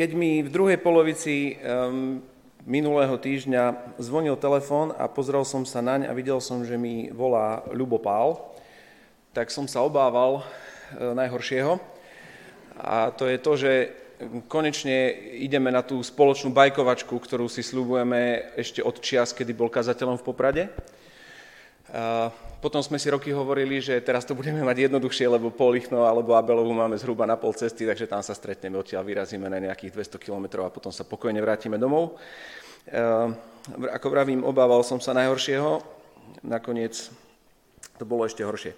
keď mi v druhej polovici um, minulého týždňa zvonil telefón a pozrel som sa naň a videl som, že mi volá Ľubopál, tak som sa obával e, najhoršieho. A to je to, že konečne ideme na tú spoločnú bajkovačku, ktorú si slúbujeme ešte od čias, kedy bol kazateľom v Poprade. A potom sme si roky hovorili, že teraz to budeme mať jednoduchšie, lebo Polichno alebo Abelovu máme zhruba na pol cesty, takže tam sa stretneme, odtiaľ vyrazíme na nejakých 200 km a potom sa pokojne vrátime domov. A ako vravím, obával som sa najhoršieho, nakoniec to bolo ešte horšie.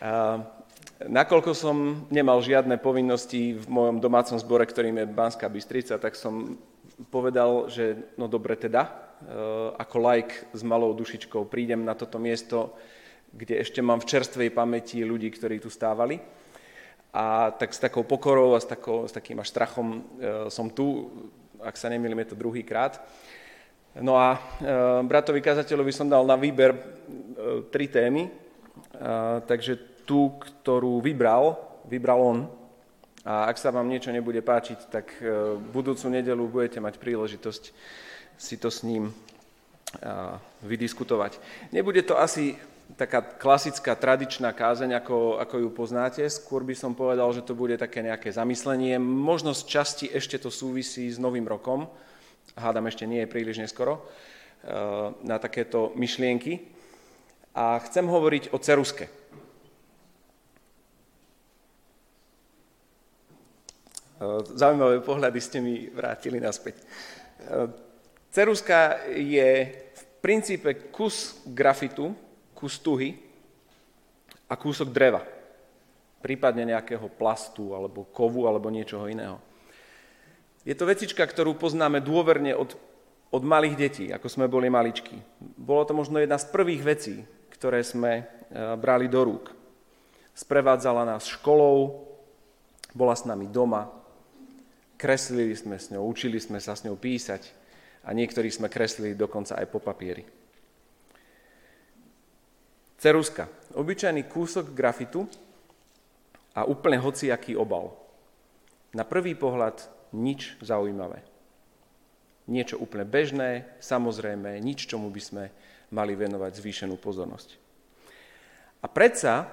a Nakoľko som nemal žiadne povinnosti v mojom domácom zbore, ktorým je Banská Bystrica, tak som povedal, že no dobre teda, ako like s malou dušičkou prídem na toto miesto, kde ešte mám v čerstvej pamäti ľudí, ktorí tu stávali. A tak s takou pokorou a s, takou, s takým až strachom e, som tu, ak sa nemýlim, je to druhýkrát. No a e, bratovi kazateľovi som dal na výber tri témy, takže tú, ktorú vybral, vybral on. A ak sa vám niečo nebude páčiť, tak e, budúcu nedelu budete mať príležitosť si to s ním vydiskutovať. Nebude to asi taká klasická, tradičná kázeň, ako, ako ju poznáte. Skôr by som povedal, že to bude také nejaké zamyslenie. Možno časti ešte to súvisí s Novým rokom. Hádam, ešte nie je príliš neskoro e, na takéto myšlienky. A chcem hovoriť o ceruske. Eh, zaujímavé pohľady ste mi vrátili naspäť. Ceruska je v princípe kus grafitu, kus tuhy a kúsok dreva. Prípadne nejakého plastu, alebo kovu, alebo niečoho iného. Je to vecička, ktorú poznáme dôverne od, od malých detí, ako sme boli maličky. Bolo to možno jedna z prvých vecí, ktoré sme eh, brali do rúk. Sprevádzala nás školou, bola s nami doma, Kreslili sme s ňou, učili sme sa s ňou písať a niektorí sme kreslili dokonca aj po papieri. Ceruska. Obyčajný kúsok grafitu a úplne hociaký obal. Na prvý pohľad nič zaujímavé. Niečo úplne bežné, samozrejme, nič, čomu by sme mali venovať zvýšenú pozornosť. A predsa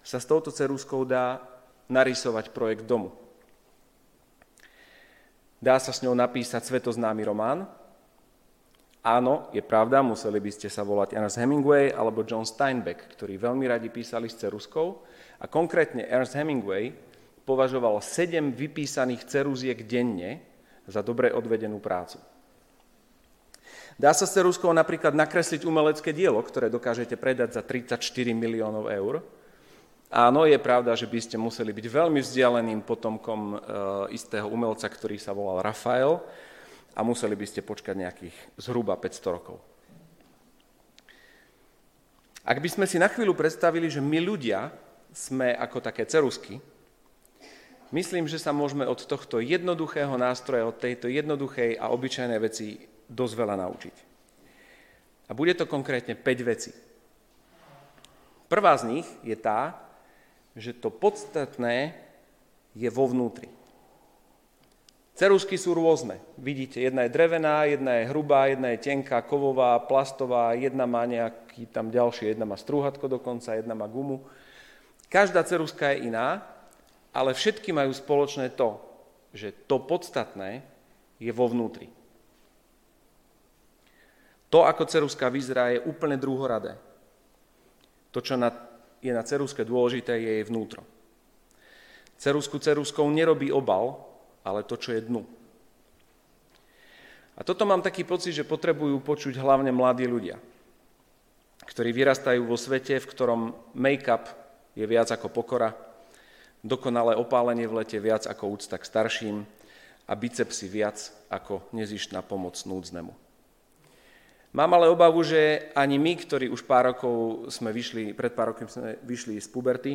sa s touto ceruskou dá narysovať projekt domu. Dá sa s ňou napísať svetoznámy román? Áno, je pravda, museli by ste sa volať Ernst Hemingway alebo John Steinbeck, ktorí veľmi radi písali s ceruskou. A konkrétne Ernst Hemingway považoval sedem vypísaných ceruziek denne za dobre odvedenú prácu. Dá sa s ceruskou napríklad nakresliť umelecké dielo, ktoré dokážete predať za 34 miliónov eur, Áno, je pravda, že by ste museli byť veľmi vzdialeným potomkom e, istého umelca, ktorý sa volal Rafael a museli by ste počkať nejakých zhruba 500 rokov. Ak by sme si na chvíľu predstavili, že my ľudia sme ako také cerusky, myslím, že sa môžeme od tohto jednoduchého nástroja, od tejto jednoduchej a obyčajnej veci dosť veľa naučiť. A bude to konkrétne 5 vecí. Prvá z nich je tá, že to podstatné je vo vnútri. Cerusky sú rôzne. Vidíte, jedna je drevená, jedna je hrubá, jedna je tenká, kovová, plastová, jedna má nejaký tam ďalší, jedna má strúhatko dokonca, jedna má gumu. Každá ceruska je iná, ale všetky majú spoločné to, že to podstatné je vo vnútri. To, ako ceruska vyzerá, je úplne druhoradé. To, čo je na ceruske dôležité, je jej vnútro. Cerusku ceruskou nerobí obal, ale to, čo je dnu. A toto mám taký pocit, že potrebujú počuť hlavne mladí ľudia, ktorí vyrastajú vo svete, v ktorom make-up je viac ako pokora, dokonalé opálenie v lete viac ako úcta k starším a bicepsy viac ako nezištná pomoc núdznemu. Mám ale obavu, že ani my, ktorí už pár rokov sme vyšli, pred pár rokov sme vyšli z puberty,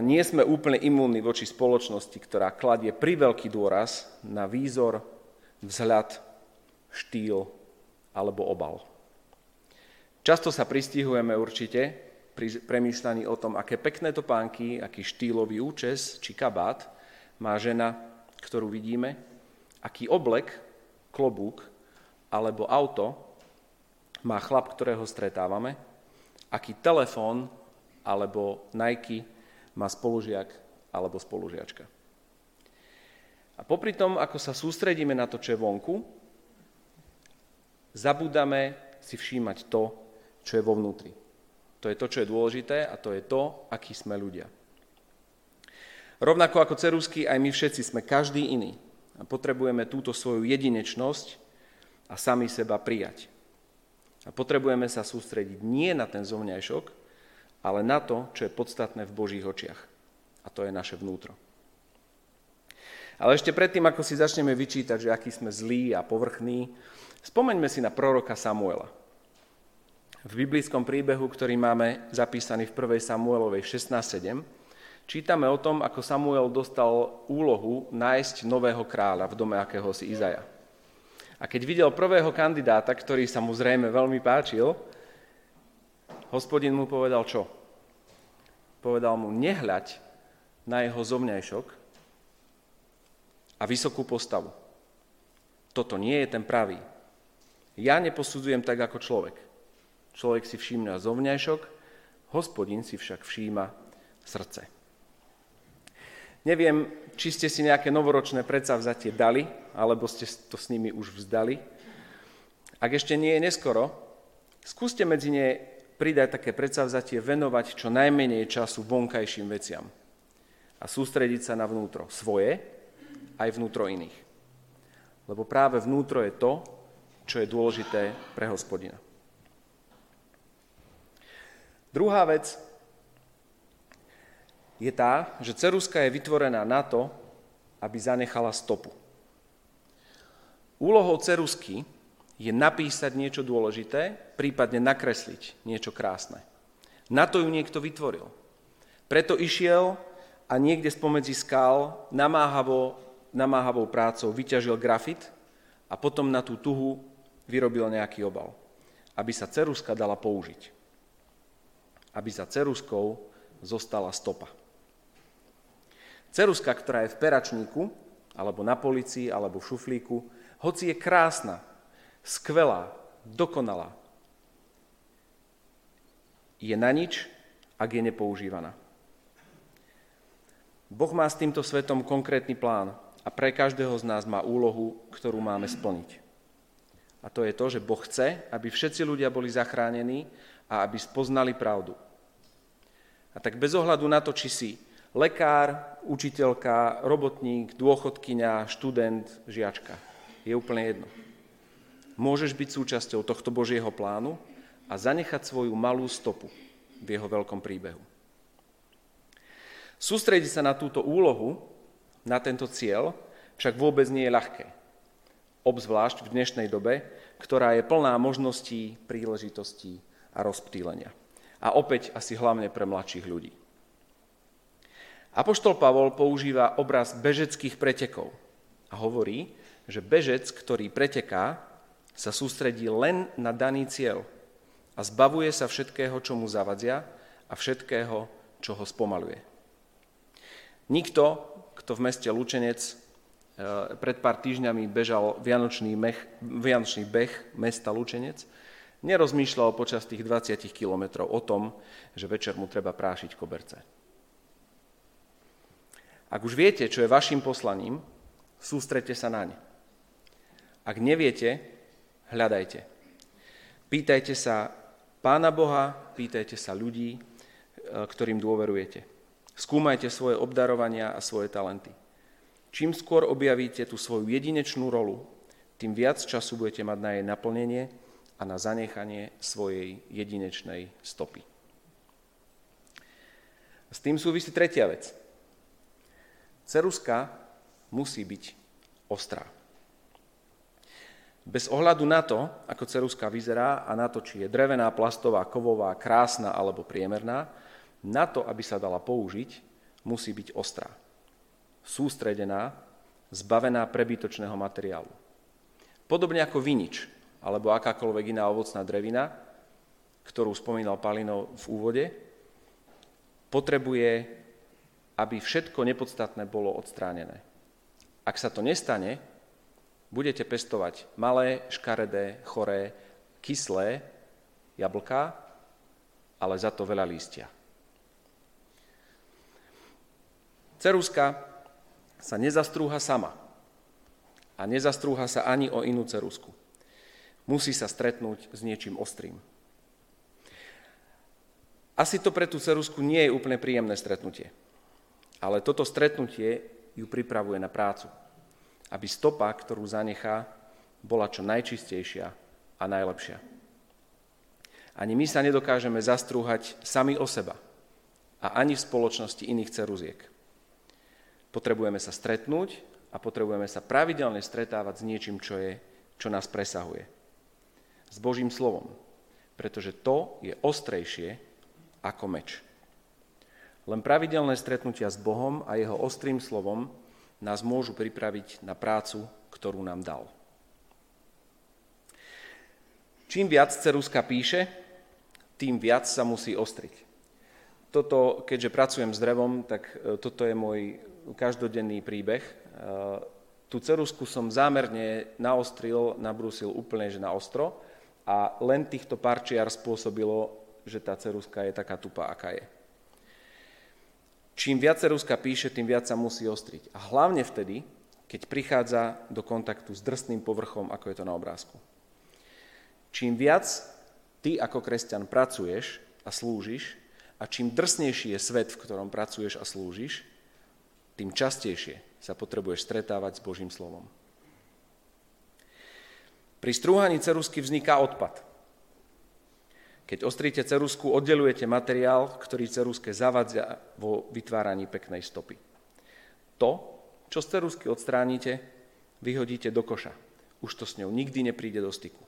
nie sme úplne imúnni voči spoločnosti, ktorá kladie priveľký dôraz na výzor, vzhľad, štýl alebo obal. Často sa pristihujeme určite pri premýšľaní o tom, aké pekné topánky, aký štýlový účes či kabát má žena, ktorú vidíme, aký oblek, klobúk alebo auto má chlap, ktorého stretávame, aký telefón alebo Nike má spolužiak alebo spolužiačka. A popri tom, ako sa sústredíme na to, čo je vonku, zabúdame si všímať to, čo je vo vnútri. To je to, čo je dôležité a to je to, akí sme ľudia. Rovnako ako cerusky, aj my všetci sme každý iný a potrebujeme túto svoju jedinečnosť a sami seba prijať. A potrebujeme sa sústrediť nie na ten zovňajšok, ale na to, čo je podstatné v Božích očiach. A to je naše vnútro. Ale ešte predtým, ako si začneme vyčítať, že aký sme zlí a povrchní, spomeňme si na proroka Samuela. V biblickom príbehu, ktorý máme zapísaný v 1. Samuelovej 16.7, čítame o tom, ako Samuel dostal úlohu nájsť nového kráľa v dome akéhosi Izaja. A keď videl prvého kandidáta, ktorý sa mu zrejme veľmi páčil, hospodin mu povedal čo? Povedal mu, nehľaď na jeho zomňajšok, a vysokú postavu. Toto nie je ten pravý. Ja neposudzujem tak ako človek. Človek si všíma zovňajšok, hospodin si však všíma srdce. Neviem, či ste si nejaké novoročné predsavzatie dali, alebo ste to s nimi už vzdali. Ak ešte nie je neskoro, skúste medzi ne pridať také predsavzatie venovať čo najmenej času vonkajším veciam a sústrediť sa na vnútro svoje aj vnútro iných. Lebo práve vnútro je to, čo je dôležité pre hospodina. Druhá vec je tá, že ceruska je vytvorená na to, aby zanechala stopu. Úlohou cerusky je napísať niečo dôležité, prípadne nakresliť niečo krásne. Na to ju niekto vytvoril. Preto išiel a niekde spomedzi skál namáhavo namáhavou prácou vyťažil grafit a potom na tú tuhu vyrobil nejaký obal, aby sa ceruska dala použiť. Aby za ceruskou zostala stopa. Ceruska, ktorá je v peračníku, alebo na policii, alebo v šuflíku, hoci je krásna, skvelá, dokonalá, je na nič, ak je nepoužívaná. Boh má s týmto svetom konkrétny plán a pre každého z nás má úlohu, ktorú máme splniť. A to je to, že Boh chce, aby všetci ľudia boli zachránení a aby spoznali pravdu. A tak bez ohľadu na to, či si lekár, učiteľka, robotník, dôchodkyňa, študent, žiačka, je úplne jedno. Môžeš byť súčasťou tohto Božieho plánu a zanechať svoju malú stopu v jeho veľkom príbehu. Sústrediť sa na túto úlohu na tento cieľ však vôbec nie je ľahké. Obzvlášť v dnešnej dobe, ktorá je plná možností, príležitostí a rozptýlenia. A opäť asi hlavne pre mladších ľudí. Apoštol Pavol používa obraz bežeckých pretekov a hovorí, že bežec, ktorý preteká, sa sústredí len na daný cieľ a zbavuje sa všetkého, čo mu zavadzia a všetkého, čo ho spomaluje. Nikto, kto v meste Lučenec eh, pred pár týždňami bežal vianočný, mech, vianočný beh mesta Lučenec, nerozmýšľal počas tých 20 kilometrov o tom, že večer mu treba prášiť koberce. Ak už viete, čo je vašim poslaním, sústrete sa naň. Ak neviete, hľadajte. Pýtajte sa Pána Boha, pýtajte sa ľudí, eh, ktorým dôverujete. Skúmajte svoje obdarovania a svoje talenty. Čím skôr objavíte tú svoju jedinečnú rolu, tým viac času budete mať na jej naplnenie a na zanechanie svojej jedinečnej stopy. S tým súvisí tretia vec. Ceruska musí byť ostrá. Bez ohľadu na to, ako ceruska vyzerá a na to, či je drevená, plastová, kovová, krásna alebo priemerná, na to, aby sa dala použiť, musí byť ostrá. Sústredená, zbavená prebytočného materiálu. Podobne ako vinič, alebo akákoľvek iná ovocná drevina, ktorú spomínal Palino v úvode, potrebuje aby všetko nepodstatné bolo odstránené. Ak sa to nestane, budete pestovať malé, škaredé, choré, kyslé jablká, ale za to veľa lístia. Ceruska sa nezastrúha sama a nezastrúha sa ani o inú cerusku. Musí sa stretnúť s niečím ostrým. Asi to pre tú cerusku nie je úplne príjemné stretnutie. Ale toto stretnutie ju pripravuje na prácu. Aby stopa, ktorú zanechá, bola čo najčistejšia a najlepšia. Ani my sa nedokážeme zastrúhať sami o seba a ani v spoločnosti iných ceruziek. Potrebujeme sa stretnúť a potrebujeme sa pravidelne stretávať s niečím, čo, je, čo nás presahuje. S Božím slovom. Pretože to je ostrejšie ako meč. Len pravidelné stretnutia s Bohom a jeho ostrým slovom nás môžu pripraviť na prácu, ktorú nám dal. Čím viac Ceruska píše, tým viac sa musí ostriť. Toto, keďže pracujem s drevom, tak e, toto je môj každodenný príbeh. E, tú cerusku som zámerne naostril, nabrúsil úplne že na ostro a len týchto parčiar spôsobilo že tá ceruska je taká tupá, aká je. Čím viac ceruska píše, tým viac sa musí ostriť. A hlavne vtedy, keď prichádza do kontaktu s drsným povrchom, ako je to na obrázku. Čím viac ty ako kresťan pracuješ a slúžiš, a čím drsnejší je svet, v ktorom pracuješ a slúžiš, tým častejšie sa potrebuješ stretávať s Božím slovom. Pri strúhaní cerusky vzniká odpad. Keď ostríte cerusku, oddelujete materiál, ktorý ceruske zavadzia vo vytváraní peknej stopy. To, čo z cerusky odstránite, vyhodíte do koša. Už to s ňou nikdy nepríde do styku.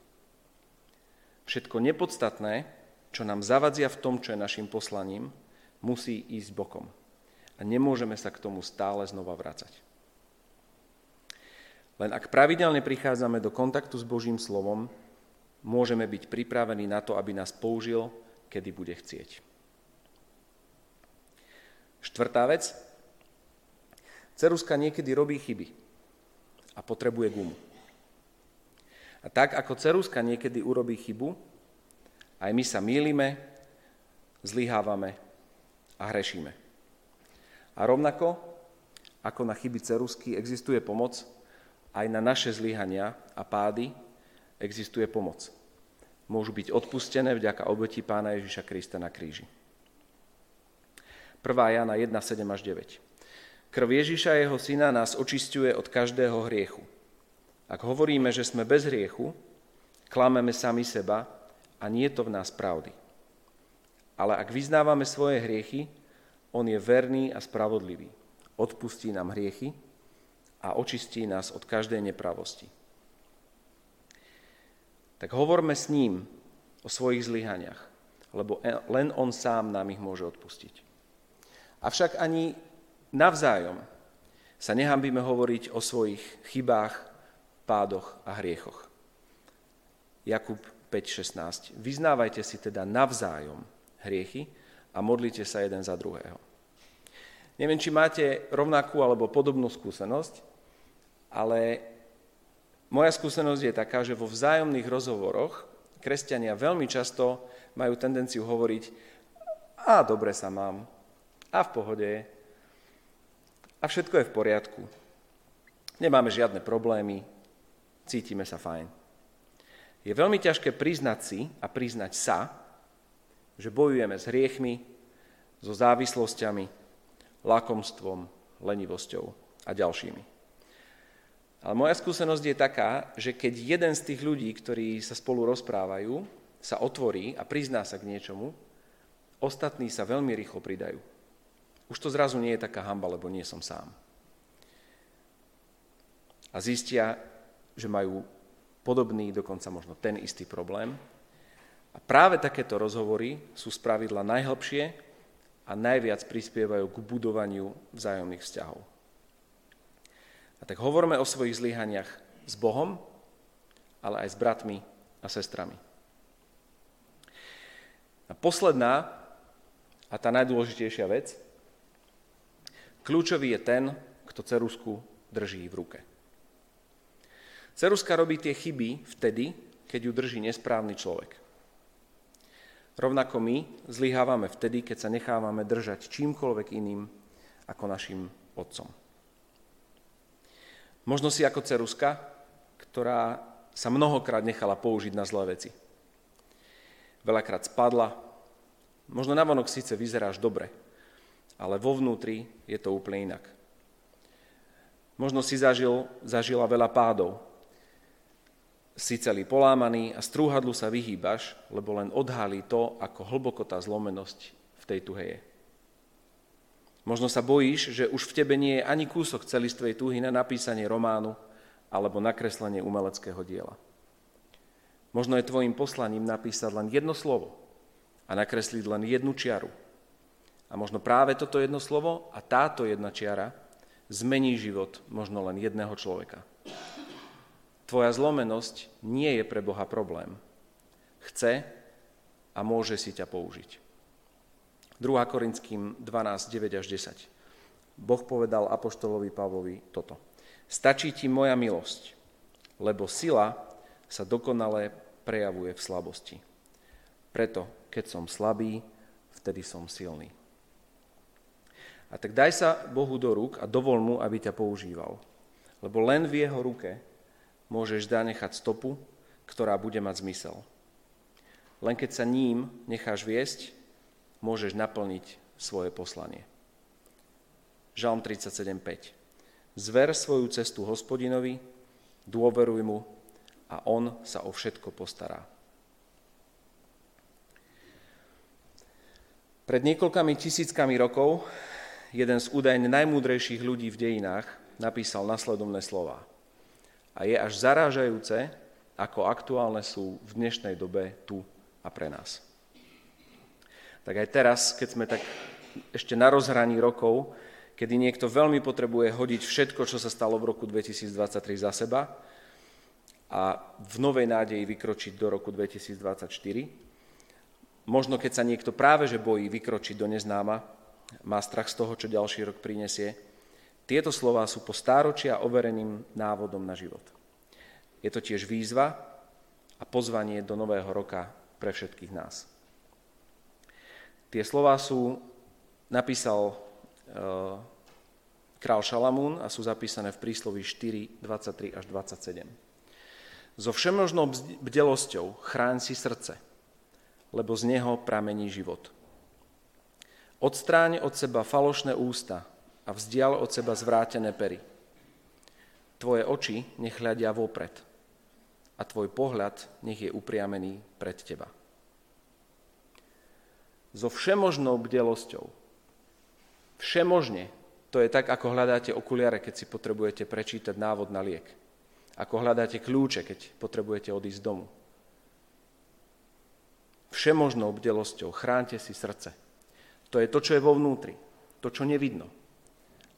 Všetko nepodstatné, čo nám zavadzia v tom, čo je našim poslaním, musí ísť bokom. A nemôžeme sa k tomu stále znova vrácať. Len ak pravidelne prichádzame do kontaktu s Božím slovom, môžeme byť pripravení na to, aby nás použil, kedy bude chcieť. Štvrtá vec. Ceruska niekedy robí chyby a potrebuje gumu. A tak, ako ceruska niekedy urobí chybu, aj my sa mýlime, zlyhávame a hrešíme. A rovnako, ako na chyby cerusky existuje pomoc, aj na naše zlyhania a pády existuje pomoc. Môžu byť odpustené vďaka obeti pána Ježiša Krista na kríži. 1. Jana 1, 7 až 9. Krv Ježiša a jeho syna nás očistuje od každého hriechu. Ak hovoríme, že sme bez hriechu, klameme sami seba a nie je to v nás pravdy. Ale ak vyznávame svoje hriechy, on je verný a spravodlivý. Odpustí nám hriechy a očistí nás od každej nepravosti tak hovorme s ním o svojich zlyhaniach, lebo e, len on sám nám ich môže odpustiť. Avšak ani navzájom sa nehambíme hovoriť o svojich chybách, pádoch a hriechoch. Jakub 5.16. Vyznávajte si teda navzájom hriechy a modlite sa jeden za druhého. Neviem, či máte rovnakú alebo podobnú skúsenosť, ale moja skúsenosť je taká, že vo vzájomných rozhovoroch kresťania veľmi často majú tendenciu hovoriť a dobre sa mám, a v pohode, a všetko je v poriadku. Nemáme žiadne problémy, cítime sa fajn. Je veľmi ťažké priznať si a priznať sa, že bojujeme s hriechmi, so závislosťami, lakomstvom, lenivosťou a ďalšími. Ale moja skúsenosť je taká, že keď jeden z tých ľudí, ktorí sa spolu rozprávajú, sa otvorí a prizná sa k niečomu, ostatní sa veľmi rýchlo pridajú. Už to zrazu nie je taká hamba, lebo nie som sám. A zistia, že majú podobný, dokonca možno ten istý problém. A práve takéto rozhovory sú spravidla najhlbšie a najviac prispievajú k budovaniu vzájomných vzťahov. A tak hovorme o svojich zlyhaniach s Bohom, ale aj s bratmi a sestrami. A posledná a tá najdôležitejšia vec. kľúčový je ten, kto cerusku drží v ruke. Ceruska robí tie chyby vtedy, keď ju drží nesprávny človek. Rovnako my zlyhávame vtedy, keď sa nechávame držať čímkoľvek iným ako našim otcom. Možno si ako ceruska, ktorá sa mnohokrát nechala použiť na zlé veci. Veľakrát spadla, možno navonok síce vyzeráš dobre, ale vo vnútri je to úplne inak. Možno si zažil, zažila veľa pádov. Si celý polámaný a strúhadlu sa vyhýbaš, lebo len odhalí to, ako hlboko tá zlomenosť v tej tuhe je. Možno sa bojíš, že už v tebe nie je ani kúsok celistvej túhy na napísanie románu alebo nakreslenie umeleckého diela. Možno je tvojim poslaním napísať len jedno slovo a nakresliť len jednu čiaru. A možno práve toto jedno slovo a táto jedna čiara zmení život možno len jedného človeka. Tvoja zlomenosť nie je pre Boha problém. Chce a môže si ťa použiť. 2. Korinským 12, 9 až 10. Boh povedal apoštolovi Pavlovi toto. Stačí ti moja milosť, lebo sila sa dokonale prejavuje v slabosti. Preto, keď som slabý, vtedy som silný. A tak daj sa Bohu do rúk a dovol mu, aby ťa používal. Lebo len v jeho ruke môžeš zanechať stopu, ktorá bude mať zmysel. Len keď sa ním necháš viesť, môžeš naplniť svoje poslanie. Žalm 37.5 Zver svoju cestu hospodinovi, dôveruj mu a on sa o všetko postará. Pred niekoľkami tisíckami rokov jeden z údajne najmúdrejších ľudí v dejinách napísal nasledovné slova. A je až zarážajúce, ako aktuálne sú v dnešnej dobe tu a pre nás tak aj teraz, keď sme tak ešte na rozhraní rokov, kedy niekto veľmi potrebuje hodiť všetko, čo sa stalo v roku 2023 za seba a v novej nádeji vykročiť do roku 2024. Možno keď sa niekto práve že bojí vykročiť do neznáma, má strach z toho, čo ďalší rok prinesie, tieto slová sú po stáročia overeným návodom na život. Je to tiež výzva a pozvanie do nového roka pre všetkých nás. Tie slova sú, napísal uh, král Šalamún a sú zapísané v príslovi 4, 23 až 27. So všemožnou bdelosťou chráň si srdce, lebo z neho pramení život. Odstráň od seba falošné ústa a vzdial od seba zvrátené pery. Tvoje oči nech hľadia vopred a tvoj pohľad nech je upriamený pred teba so všemožnou bdelosťou. Všemožne. To je tak, ako hľadáte okuliare, keď si potrebujete prečítať návod na liek. Ako hľadáte kľúče, keď potrebujete odísť z domu. Všemožnou bdelosťou chránte si srdce. To je to, čo je vo vnútri. To, čo nevidno.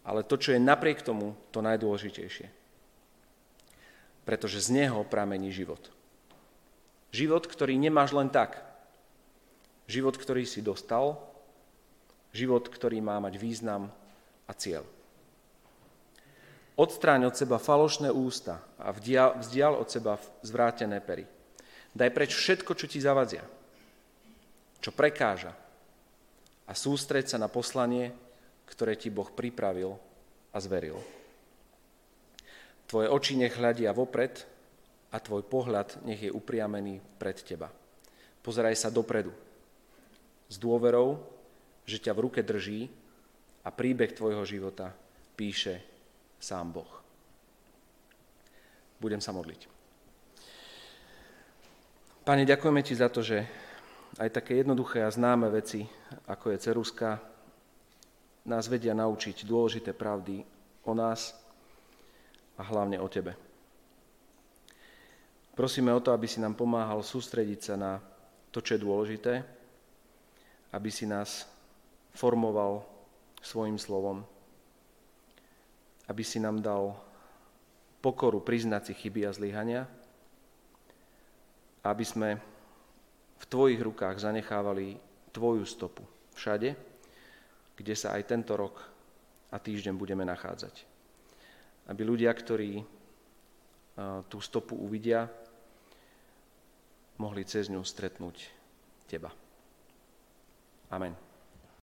Ale to, čo je napriek tomu, to najdôležitejšie. Pretože z neho pramení život. Život, ktorý nemáš len tak, Život, ktorý si dostal, život, ktorý má mať význam a cieľ. Odstráň od seba falošné ústa a vzdial od seba zvrátené pery. Daj preč všetko, čo ti zavadzia, čo prekáža a sústreď sa na poslanie, ktoré ti Boh pripravil a zveril. Tvoje oči nech hľadia vopred a tvoj pohľad nech je upriamený pred teba. Pozeraj sa dopredu, s dôverou, že ťa v ruke drží a príbeh tvojho života píše sám Boh. Budem sa modliť. Pane, ďakujeme Ti za to, že aj také jednoduché a známe veci, ako je ceruska, nás vedia naučiť dôležité pravdy o nás a hlavne o Tebe. Prosíme o to, aby si nám pomáhal sústrediť sa na to, čo je dôležité, aby si nás formoval svojim slovom, aby si nám dal pokoru priznať si chyby a zlyhania, aby sme v Tvojich rukách zanechávali Tvoju stopu všade, kde sa aj tento rok a týždeň budeme nachádzať. Aby ľudia, ktorí tú stopu uvidia, mohli cez ňu stretnúť Teba. Amen.